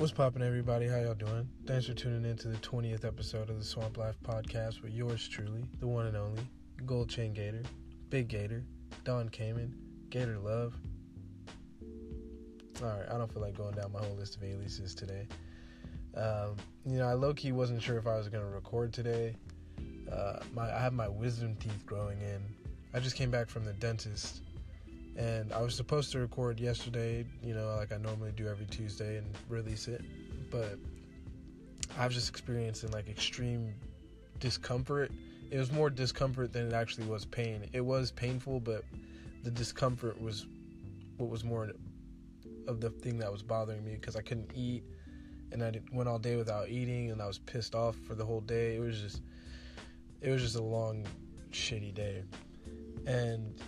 What's poppin', everybody? How y'all doing? Thanks for tuning in to the 20th episode of the Swamp Life podcast with yours truly, the one and only Gold Chain Gator, Big Gator, Don Cayman, Gator Love. Alright, I don't feel like going down my whole list of aliases today. Um, you know, I low key wasn't sure if I was going to record today. Uh, my I have my wisdom teeth growing in. I just came back from the dentist and I was supposed to record yesterday, you know, like I normally do every Tuesday and release it, but I was just experiencing like extreme discomfort. It was more discomfort than it actually was pain. It was painful, but the discomfort was what was more of the thing that was bothering me because I couldn't eat and I went all day without eating and I was pissed off for the whole day. It was just it was just a long shitty day. And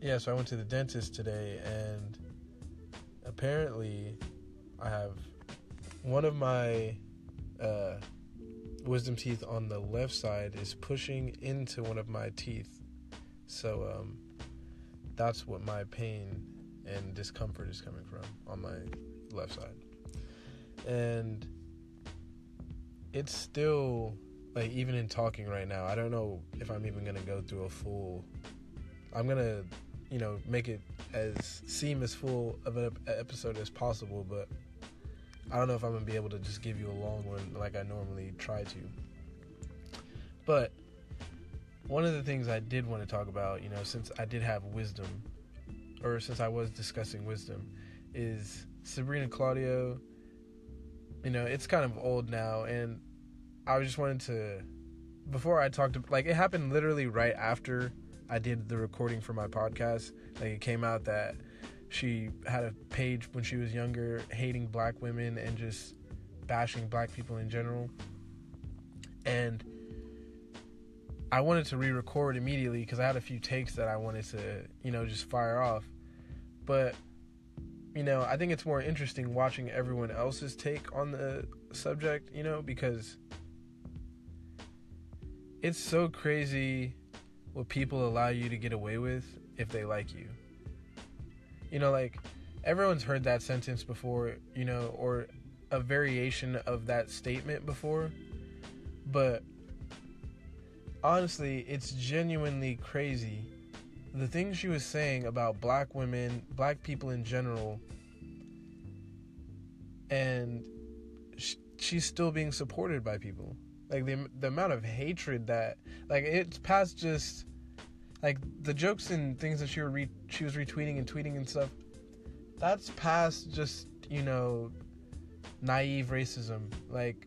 yeah, so I went to the dentist today, and apparently, I have one of my uh, wisdom teeth on the left side is pushing into one of my teeth. So um, that's what my pain and discomfort is coming from on my left side. And it's still like even in talking right now, I don't know if I'm even gonna go through a full. I'm gonna you know, make it as seem as full of an episode as possible, but I don't know if I'm gonna be able to just give you a long one like I normally try to. But one of the things I did want to talk about, you know, since I did have wisdom, or since I was discussing wisdom, is Sabrina Claudio. You know, it's kind of old now, and I just wanted to, before I talked, like it happened literally right after I did the recording for my podcast. Like it came out that she had a page when she was younger hating black women and just bashing black people in general. And I wanted to re-record immediately because I had a few takes that I wanted to, you know, just fire off. But you know, I think it's more interesting watching everyone else's take on the subject, you know, because it's so crazy what people allow you to get away with if they like you. You know, like everyone's heard that sentence before, you know, or a variation of that statement before. But honestly, it's genuinely crazy. The things she was saying about black women, black people in general, and she's still being supported by people. Like the the amount of hatred that like it's past just like the jokes and things that she were re- she was retweeting and tweeting and stuff. That's past just you know naive racism. Like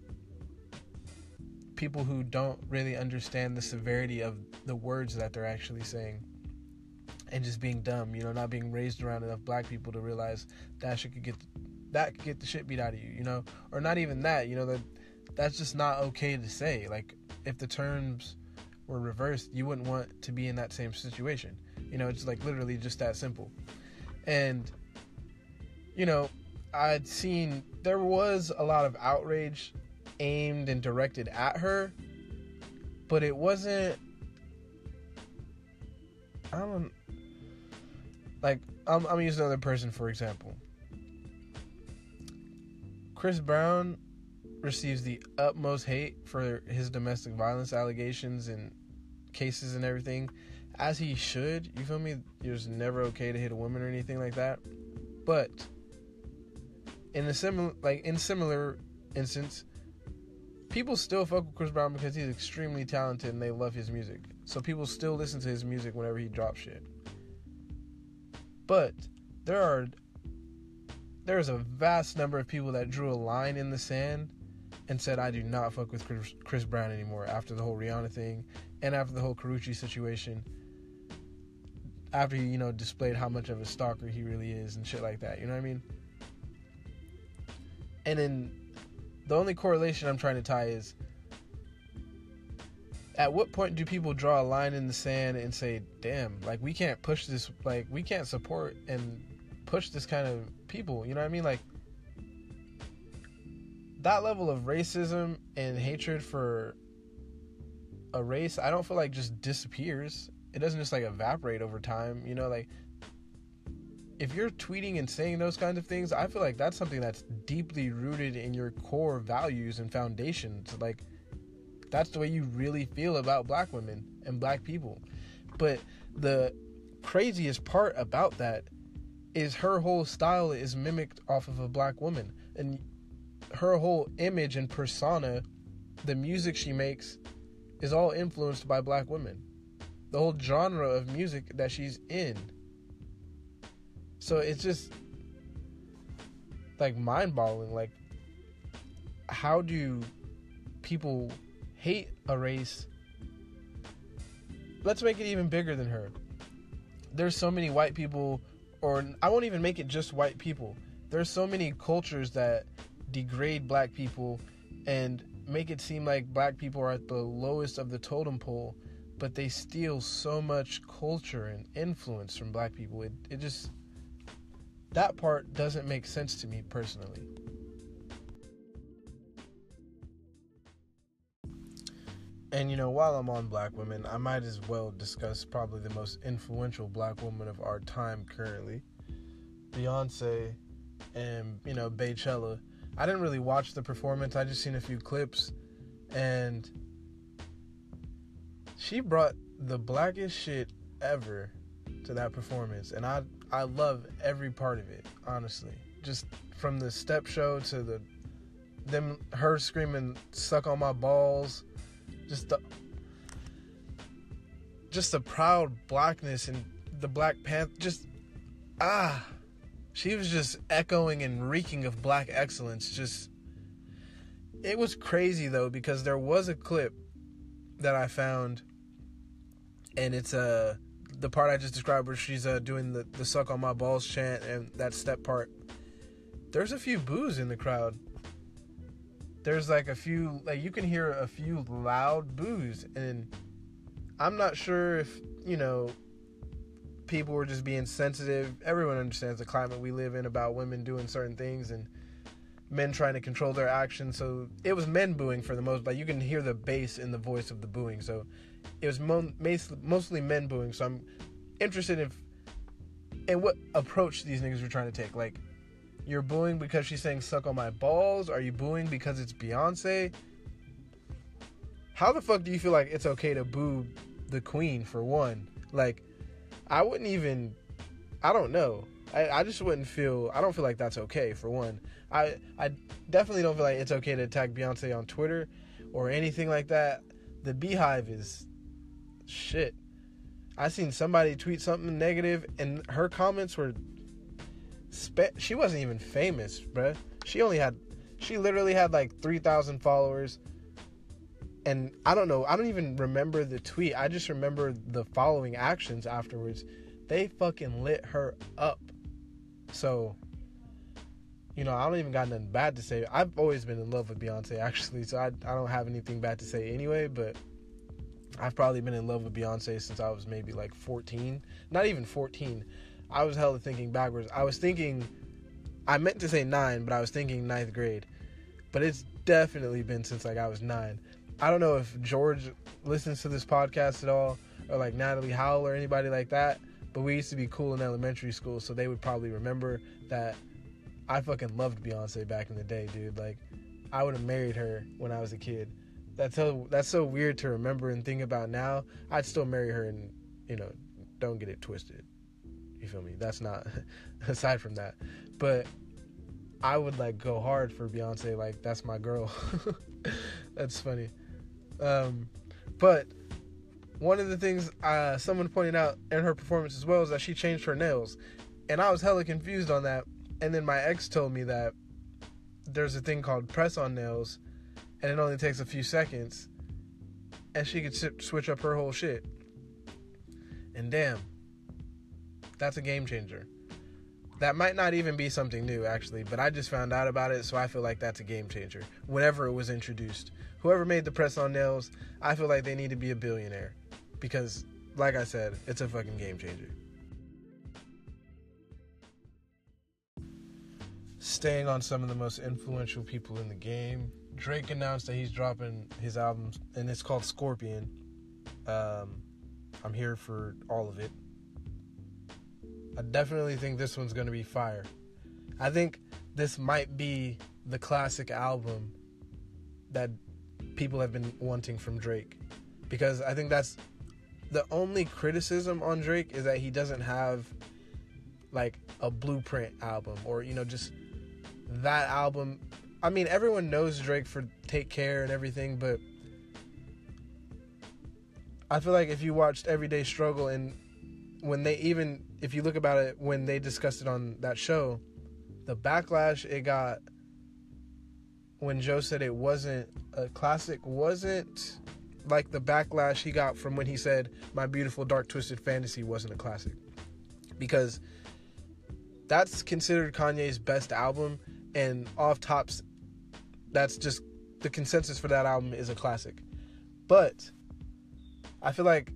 people who don't really understand the severity of the words that they're actually saying and just being dumb, you know, not being raised around enough black people to realize that shit could get that could get the shit beat out of you, you know, or not even that, you know, that that's just not okay to say. Like if the terms were reversed, you wouldn't want to be in that same situation. You know, it's like literally just that simple. And you know, I'd seen there was a lot of outrage aimed and directed at her, but it wasn't I don't like I'm I'm using another person for example. Chris Brown receives the utmost hate for his domestic violence allegations and cases and everything, as he should. You feel me? It's never okay to hit a woman or anything like that. But in a similar, like in similar instance, people still fuck with Chris Brown because he's extremely talented and they love his music. So people still listen to his music whenever he drops shit. But there are there's a vast number of people that drew a line in the sand and said I do not fuck with Chris, Chris Brown anymore after the whole Rihanna thing and after the whole Karrueche situation. After he, you know, displayed how much of a stalker he really is and shit like that, you know what I mean? And then the only correlation I'm trying to tie is at what point do people draw a line in the sand and say, damn, like we can't push this, like we can't support and push this kind of people, you know what I mean? Like that level of racism and hatred for a race, I don't feel like just disappears. It doesn't just like evaporate over time, you know, like if you're tweeting and saying those kinds of things, I feel like that's something that's deeply rooted in your core values and foundations. Like that's the way you really feel about black women and black people. But the craziest part about that is her whole style is mimicked off of a black woman and her whole image and persona the music she makes is all influenced by black women. The whole genre of music that she's in. So it's just like mind-boggling like how do people hate a race? Let's make it even bigger than her. There's so many white people or I won't even make it just white people. There's so many cultures that degrade black people and make it seem like black people are at the lowest of the totem pole, but they steal so much culture and influence from black people. It, it just, that part doesn't make sense to me personally. And you know, while I'm on black women, I might as well discuss probably the most influential black woman of our time currently, Beyonce, and you know, Beychella. I didn't really watch the performance. I just seen a few clips, and she brought the blackest shit ever to that performance, and I I love every part of it. Honestly, just from the step show to the them her screaming "suck on my balls." just the just the proud blackness and the Black Panther just ah she was just echoing and reeking of black excellence just it was crazy though because there was a clip that I found and it's uh the part I just described where she's uh doing the, the suck on my balls chant and that step part. There's a few boos in the crowd. There's like a few like you can hear a few loud boos and i'm not sure if you know people were just being sensitive everyone understands the climate we live in about women doing certain things and men trying to control their actions so it was men booing for the most but you can hear the bass in the voice of the booing so it was mo- mostly men booing so i'm interested in in what approach these niggas were trying to take like you're booing because she's saying suck on my balls? Are you booing because it's Beyonce? How the fuck do you feel like it's okay to boo the queen for one? Like, I wouldn't even, I don't know. I, I just wouldn't feel, I don't feel like that's okay for one. I, I definitely don't feel like it's okay to attack Beyonce on Twitter or anything like that. The BeyHive is shit. I seen somebody tweet something negative and her comments were spe- she wasn't even famous, bruh. She only had, she literally had like 3,000 followers. And I don't know, I don't even remember the tweet. I just remember the following actions afterwards. They fucking lit her up. So, you know, I don't even got nothing bad to say. I've always been in love with Beyonce, actually, so I, I don't have anything bad to say anyway, but I've probably been in love with Beyonce since I was maybe like 14. Not even 14. I was hella thinking backwards. I was thinking, I meant to say nine, but I was thinking ninth grade. But it's definitely been since like I was nine. I don't know if George listens to this podcast at all, or like Natalie Howell or anybody like that. But we used to be cool in elementary school, so they would probably remember that I fucking loved Beyonce back in the day, dude. Like, I would have married her when I was a kid. That's so that's so weird to remember and think about now. I'd still marry her, and you know, don't get it twisted. You feel me? That's not aside from that. But I would like go hard for Beyonce. Like that's my girl. that's funny. Um, but one of the things uh, someone pointed out in her performance as well is that she changed her nails, and I was hella confused on that. And then my ex told me that there's a thing called press on nails, and it only takes a few seconds, and she could switch up her whole shit. And damn, that's a game changer. That might not even be something new, actually, but I just found out about it, so I feel like that's a game changer. Whenever it was introduced, whoever made the press on nails, I feel like they need to be a billionaire because, like I said, it's a fucking game changer. Staying on some of the most influential people in the game, Drake announced that he's dropping his album, and it's called Scorpion. Um, I'm here for all of it I definitely think this one's gonna be fire. I think this might be the classic album that people have been wanting from Drake. Because I think that's the only criticism on Drake is that he doesn't have like a blueprint album or you know just that album. I mean, everyone knows Drake for Take Care and everything, but I feel like if you watched Everyday Struggle and when they even if you look about it when they discussed it on that show, the backlash it got when Joe said it wasn't a classic wasn't like the backlash he got from when he said my beautiful dark twisted fantasy wasn't a classic. Because that's considered Kanye's best album and off tops that's just the consensus for that album is a classic. But I feel like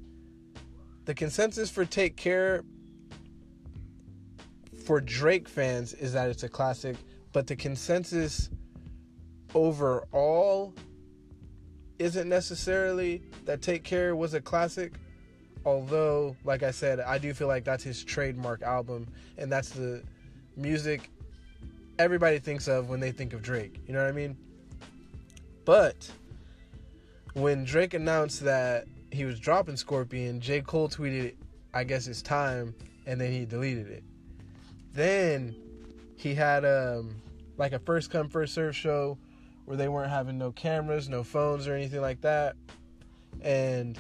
the consensus for Take Care for Drake fans is that it's a classic, but the consensus overall isn't necessarily that Take Care was a classic. Although, like I said, I do feel like that's his trademark album, and that's the music everybody thinks of when they think of Drake. You know what I mean? But when Drake announced that he was dropping Scorpion, J. Cole tweeted, I guess it's time, and then he deleted it. Then he had um like a first come first serve show where they weren't having no cameras, no phones or anything like that. And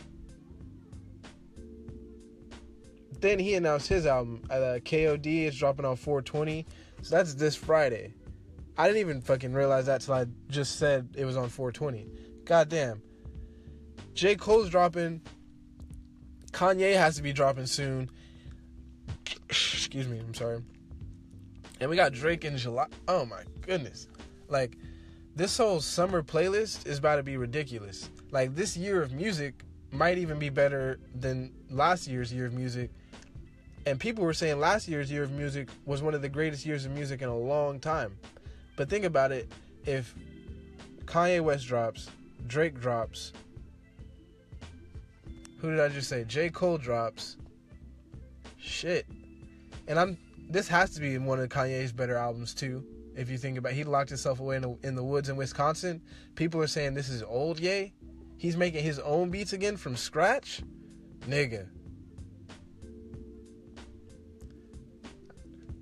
then he announced his album. Uh, KOD is dropping on 420. So that's this Friday. I didn't even fucking realize that till I just said it was on 420. God damn. J. Cole's dropping. Kanye has to be dropping soon. Excuse me, I'm sorry. And we got Drake in July. Oh my goodness. Like, this whole summer playlist is about to be ridiculous. Like this year of music might even be better than last year's year of music. And people were saying last year's year of music was one of the greatest years of music in a long time. But think about it, if Kanye West drops, Drake drops, who did I just say? J. Cole drops. Shit. And I'm this has to be one of Kanye's better albums too if you think about it, he locked himself away in the, in the woods in Wisconsin. People are saying this is old Ye. He's making his own beats again from scratch. Nigga.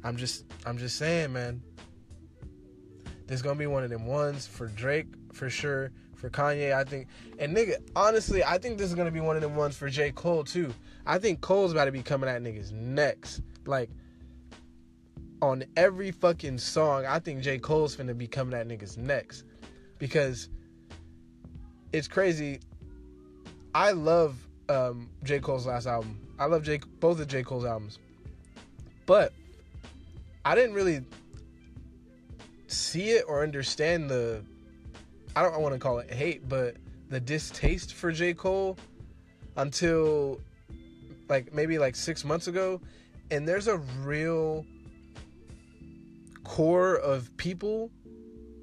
I'm just I'm just saying, man. There's gonna be one of them ones for Drake for sure. For Kanye, I think, and nigga, honestly, I think this is gonna be one of them ones for J. Cole too. I think Cole's about to be coming at niggas next. Like, on every fucking song, I think J. Cole's finna be coming at niggas next. Because it's crazy. I love um, J. Cole's last album. I love J. both of J. Cole's albums. But I didn't really see it or understand the I don't want to call it hate, but the distaste for J. Cole until like maybe like six months ago. And there's a real core of people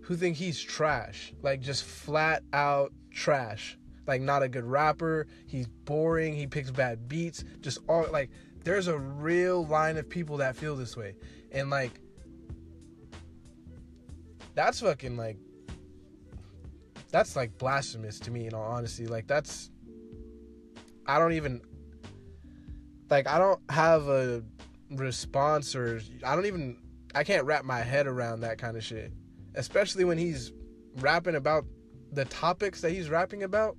who think he's trash, like just flat out trash. Like not a good rapper, he's boring, he picks bad beats, just all like there's a real line of people that feel this way. And like that's fucking like that's like blasphemous to me in all honesty. Like that's I don't even like I don't have a response or I don't even I can't wrap my head around that kind of shit. Especially when he's rapping about the topics that he's rapping about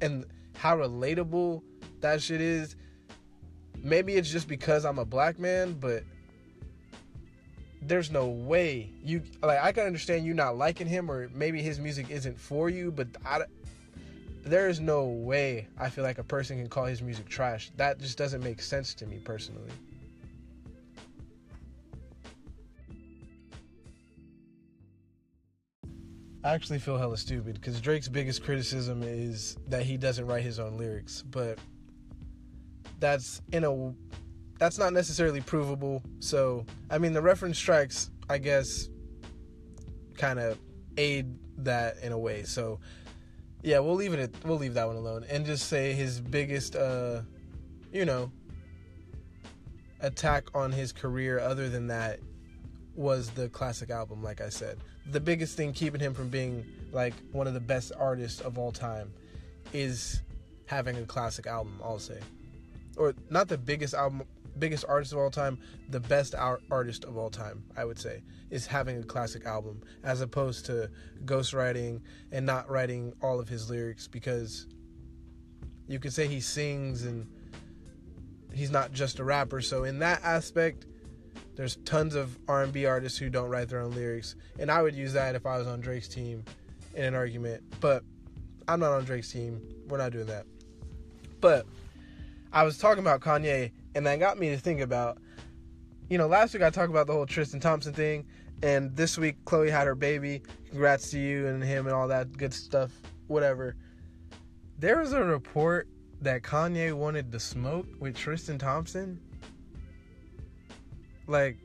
and how relatable that shit is. Maybe it's just because I'm a black man, but there's no way you like I can understand you not liking him or maybe his music isn't for you, but I, there is no way I feel like a person can call his music trash. That just doesn't make sense to me personally. I actually feel hella stupid because Drake's biggest criticism is that he doesn't write his own lyrics, but that's in a that's not necessarily provable. So, I mean, the reference strikes, I guess, kind of aid that in a way. So, yeah, we'll leave it. We'll leave that one alone and just say his biggest, uh, you know, attack on his career other than that was the classic album like I said. The biggest thing keeping him from being like one of the best artists of all time is having a classic album, I'll say. Or not the biggest album biggest artist of all time, the best artist of all time, I would say, is having a classic album as opposed to ghostwriting and not writing all of his lyrics because you could say he sings and he's not just a rapper. So in that aspect, there's tons of R&B artists who don't write their own lyrics, and I would use that if I was on Drake's team in an argument. But I'm not on Drake's team. We're not doing that. But I was talking about Kanye, and that got me to think about, you know, last week I talked about the whole Tristan Thompson thing, and this week Khloé had her baby. Congrats to you and him and all that good stuff. Whatever. There was a report that Kanye wanted to smoke with Tristan Thompson. Like,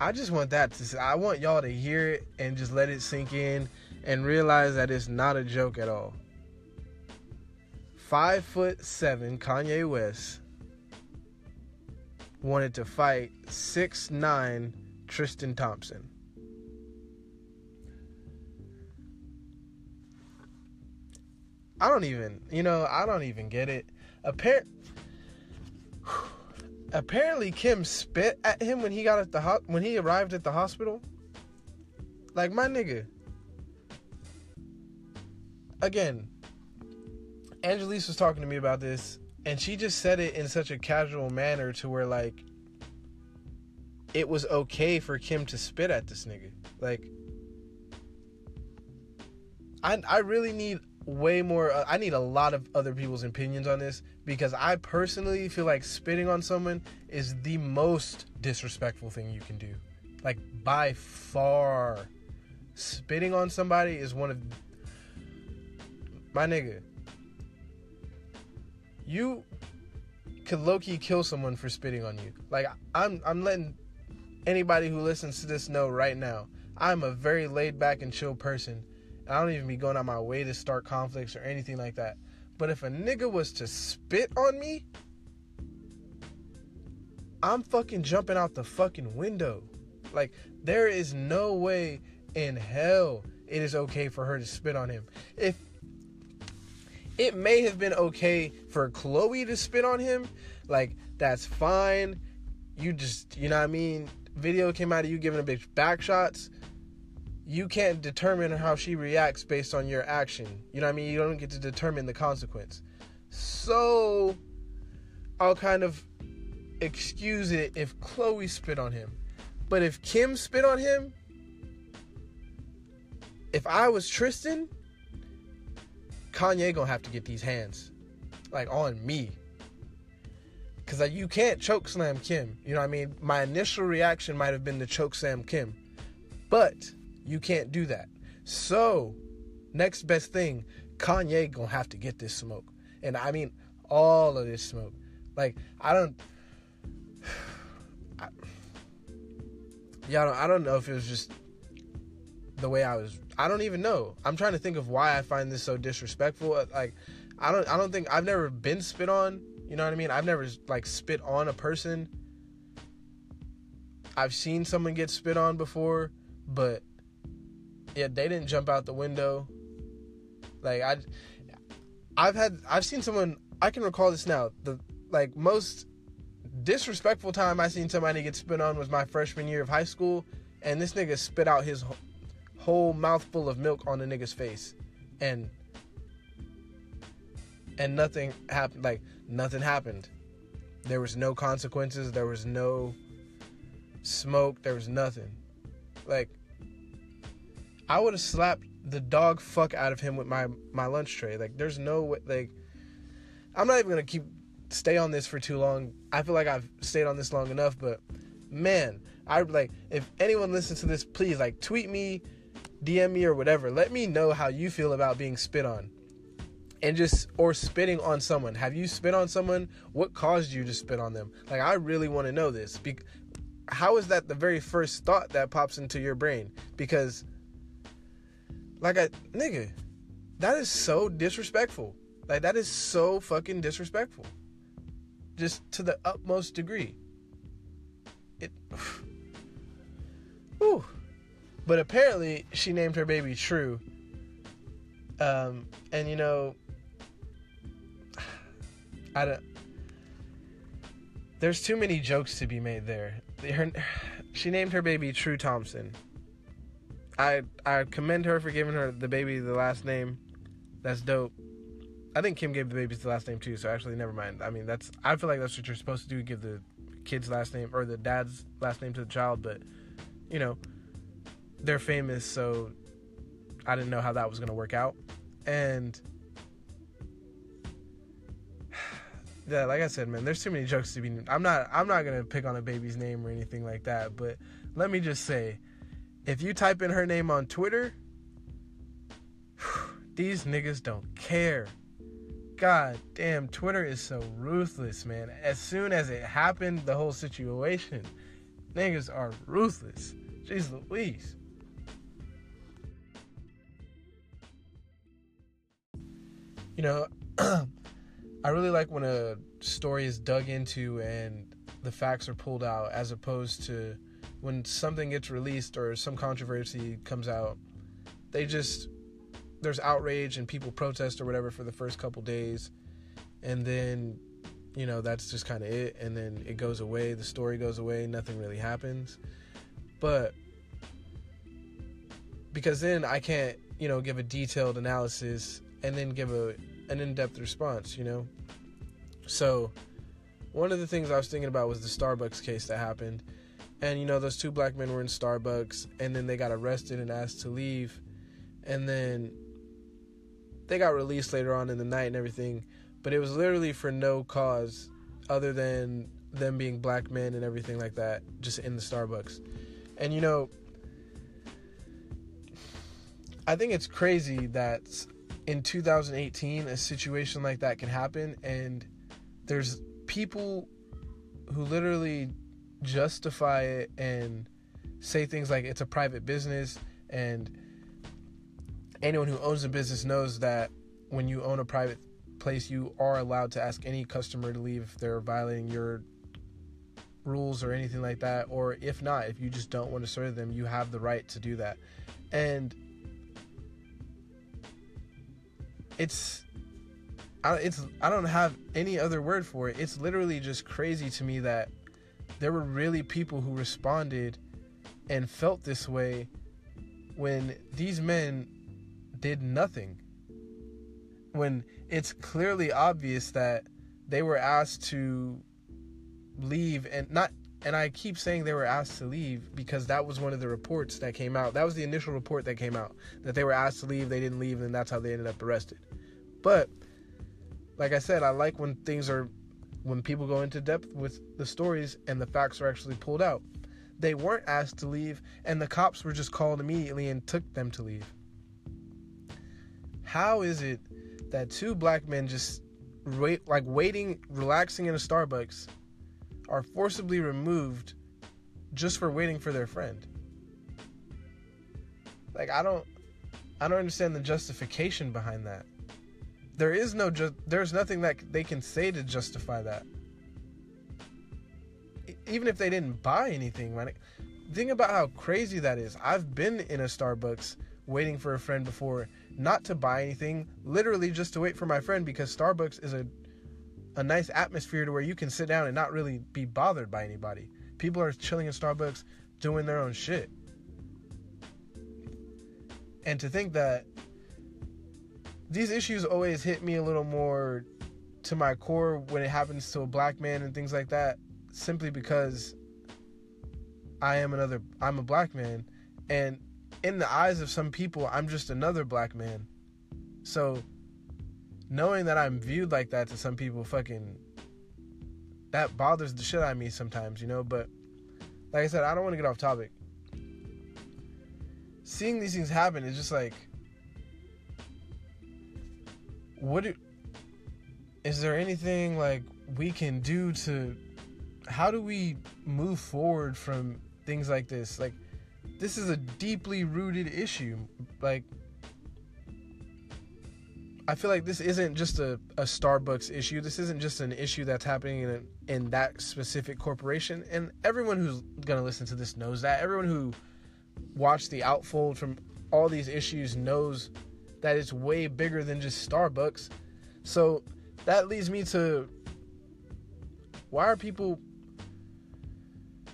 I just want that to. I want y'all to hear it and just let it sink in and realize that it's not a joke at all. Five foot seven Kanye West wanted to fight six nine Tristan Thompson. I don't even, you know, I don't even get it. Appar- apparently, Kim spit at him when he got at the ho- when he arrived at the hospital. Like my nigga. Again, Angelise was talking to me about this, and she just said it in such a casual manner to where like it was okay for Kim to spit at this nigga. Like, I I really need way more. Uh, I need a lot of other people's opinions on this because I personally feel like spitting on someone is the most disrespectful thing you can do. Like by far, spitting on somebody is one of my nigga. You could low key kill someone for spitting on you. Like I'm, I'm letting anybody who listens to this know right now. I'm a very laid back and chill person I don't even be going out my way to start conflicts or anything like that. But if a nigga was to spit on me, I'm fucking jumping out the fucking window. Like, there is no way in hell it is okay for her to spit on him. If it may have been okay for Khloé to spit on him, like, that's fine. You just, you know what I mean? Video came out of you giving a bitch back shots you can't determine how she reacts based on your action. You know what I mean? You don't get to determine the consequence. So I'll kind of excuse it if Khloé spit on him. But if Kim spit on him, if I was Tristan, Kanye gonna have to get these hands, like on me, because like, you can't choke slam Kim. You know what I mean? My initial reaction might have been to choke slam Kim, but you can't do that. So, next best thing, Kanye gonna have to get this smoke. And I mean all of this smoke. Like, I don't I, yeah, I don't know if it was just the way I was I don't even know. I'm trying to think of why I find this so disrespectful. Uh, like I don't I don't think I've never been spit on, you know what I mean? I've never like spit on a person. I've seen someone get spit on before, but yeah, they didn't jump out the window. Like I, I've had I've seen someone I can recall this now. The like most disrespectful time I seen somebody get spit on was my freshman year of high school, and this nigga spit out his whole mouthful of milk on the nigga's face, and and nothing happened. Like nothing happened. There was no consequences. There was no smoke. There was nothing. Like I would have slapped the dog fuck out of him with my my lunch tray. Like there's no way like I'm not even gonna keep stay on this for too long. I feel like I've stayed on this long enough, but man, I like if anyone listens to this, please like tweet me, DM me or whatever. Let me know how you feel about being spit on. And just or spitting on someone. Have you spit on someone? What caused you to spit on them? Like I really want to know this. Be- how is that the very first thought that pops into your brain? Because like a nigga, that is so disrespectful. Like that is so fucking disrespectful. just to the utmost degree. It. Whew. But apparently, she named her baby True. Um, and you know, I don't. There's too many jokes to be made there. Her, she named her baby True Thompson. I I commend her for giving her the baby the last name. That's dope. I think Kim gave the babies the last name too, so actually never mind. I mean that's I feel like that's what you're supposed to do, give the kid's last name or the dad's last name to the child, but you know, they're famous, so I didn't know how that was gonna work out. And yeah, like I said, man, there's too many jokes to be. I'm not. I'm not gonna pick on a baby's name or anything like that. But let me just say, if you type in her name on Twitter, these niggas don't care. God damn, Twitter is so ruthless, man. As soon as it happened, the whole situation, niggas are ruthless. Jeez Louise. You know, I really like when a story is dug into and the facts are pulled out as opposed to when something gets released or some controversy comes out, they just there's outrage and people protest or whatever for the first couple days. And then you know that's just kind of it. And then it goes away. The story goes away. Nothing really happens. But because then I can't you know give a detailed analysis and then give a an in-depth response you know? So one of the things I was thinking about was the Starbucks case that happened and you know those two black men were in Starbucks and then they got arrested and asked to leave. And then they got released later on in the night and everything, but it was literally for no cause other than them being black men and everything like that, just in the Starbucks. And you know, I think it's crazy that in 2018 a situation like that can happen. And there's people who literally justify it and say things like it's a private business and anyone who owns a business knows that when you own a private place, you are allowed to ask any customer to leave if they're violating your rules or anything like that. Or if not, if you just don't want to serve them, you have the right to do that. And it's I, it's I don't have any other word for it. It's literally just crazy to me that there were really people who responded and felt this way when these men did nothing. When it's clearly obvious that they were asked to leave and not and I keep saying they were asked to leave because that was one of the reports that came out. That was the initial report that came out that they were asked to leave, they didn't leave, and that's how they ended up arrested. But like I said, I like when things are when people go into depth with the stories and the facts are actually pulled out. They weren't asked to leave, and the cops were just called immediately and took them to leave. How is it that two black men just wait, like waiting, relaxing in a Starbucks, are forcibly removed just for waiting for their friend? Like I don't, I don't understand the justification behind that. There is no just, there's nothing that they can say to justify that. Even if they didn't buy anything, right? Think about how crazy that is. I've been in a Starbucks waiting for a friend before not to buy anything, literally just to wait for my friend because Starbucks is a a nice atmosphere to where you can sit down and not really be bothered by anybody. People are chilling in Starbucks doing their own shit. And to think that these issues always hit me a little more to my core when it happens to a black man and things like that simply because I am another I'm a black man and in the eyes of some people, I'm just another black man. So knowing that I'm viewed like that to some people fucking that bothers the shit out of me sometimes, you know, but like I said, I don't want to get off topic. Seeing these things happen is just like what do, is there anything like we can do to how do we move forward from things like this? Like this is a deeply rooted issue. Like, I feel like this isn't just a, a Starbucks issue. This isn't just an issue that's happening in in that specific corporation. And everyone who's gonna listen to this knows that. Everyone who watched the outfold from all these issues knows that it's way bigger than just Starbucks. So that leads me to why are people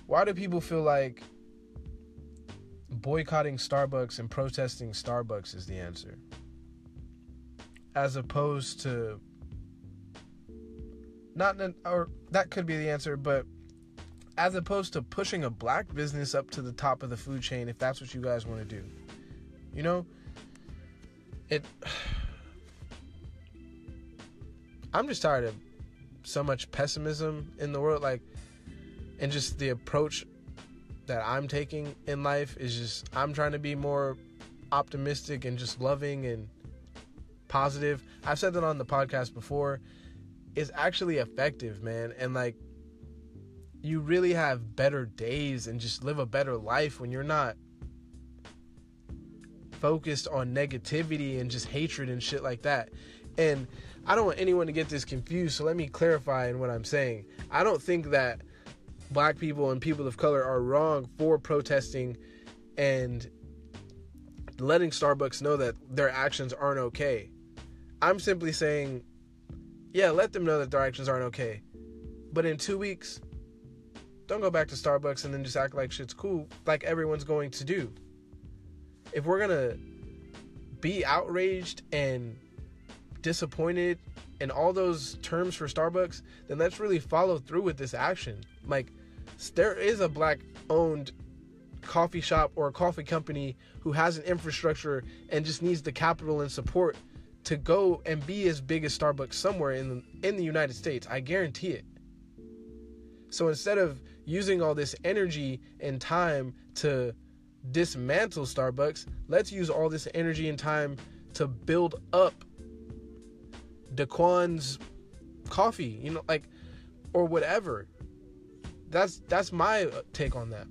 why do people feel like boycotting Starbucks and protesting Starbucks is the answer? As opposed to not or that could be the answer, but as opposed to pushing a black business up to the top of the food chain if that's what you guys want to do. You know, it I'm just tired of so much pessimism in the world like and just the approach that I'm taking in life is just I'm trying to be more optimistic and just loving and positive. I've said that on the podcast before. It's actually effective, man. And like you really have better days and just live a better life when you're not focused on negativity and just hatred and shit like that. And I don't want anyone to get this confused, so let me clarify in what I'm saying. I don't think that black people and people of color are wrong for protesting and letting Starbucks know that their actions aren't okay. I'm simply saying, yeah, let them know that their actions aren't okay. But in two weeks, don't go back to Starbucks and then just act like shit's cool, like everyone's going to do. If we're gonna be outraged and disappointed in all those terms for Starbucks, then let's really follow through with this action. Like, there is a black owned coffee shop or a coffee company who has an infrastructure and just needs the capital and support to go and be as big as Starbucks somewhere in the, in the United States. I guarantee it. So instead of using all this energy and time to dismantle Starbucks, let's use all this energy and time to build up Daquan's coffee, you know, like or whatever. That's that's my uh, take on that.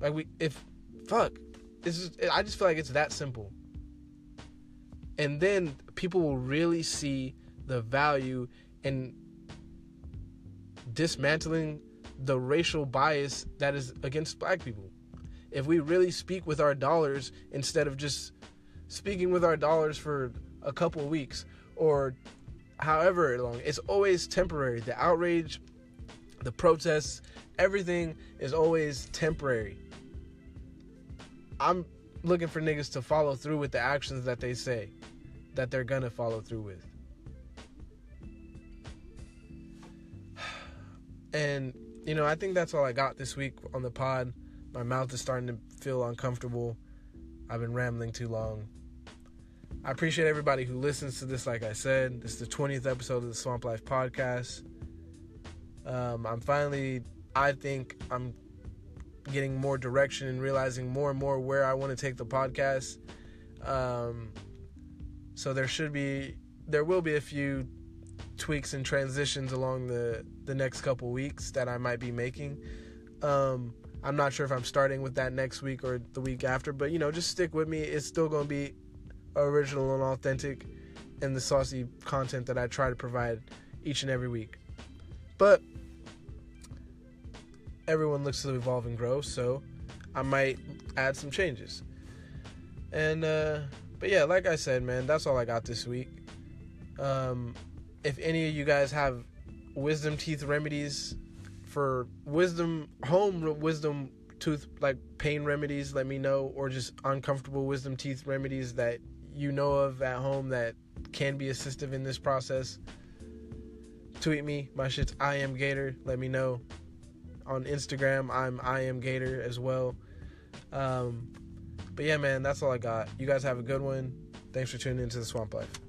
Like we if fuck, this is I just feel like it's that simple. And then people will really see the value in dismantling the racial bias that is against black people. If we really speak with our dollars instead of just speaking with our dollars for a couple weeks or however long, it's always temporary. The outrage, the protests, everything is always temporary. I'm looking for niggas to follow through with the actions that they say that they're gonna follow through with. And you know, I think that's all I got this week on the pod. My mouth is starting to feel uncomfortable. I've been rambling too long. I appreciate everybody who listens to this. Like I said, this is the 20th episode of the Swamp Life podcast. Um, I'm finally, I think I'm getting more direction and realizing more and more where I want to take the podcast. Um, so there should be, there will be a few tweaks and transitions along the the next couple weeks that I might be making. Um, I'm not sure if I'm starting with that next week or the week after, but you know, just stick with me. It's still going to be original and authentic and the saucy content that I try to provide each and every week. But everyone looks to evolve and grow, so I might add some changes. And uh but yeah, like I said, man, that's all I got this week. Um if any of you guys have wisdom teeth remedies for wisdom home wisdom tooth like pain remedies let me know or just uncomfortable wisdom teeth remedies that you know of at home that can be assistive in this process tweet me. My shit's i am gator. Let me know. On instagram i'm i am gator as well. Um but yeah man that's all i got. You guys have a good one. Thanks for tuning into the swamp life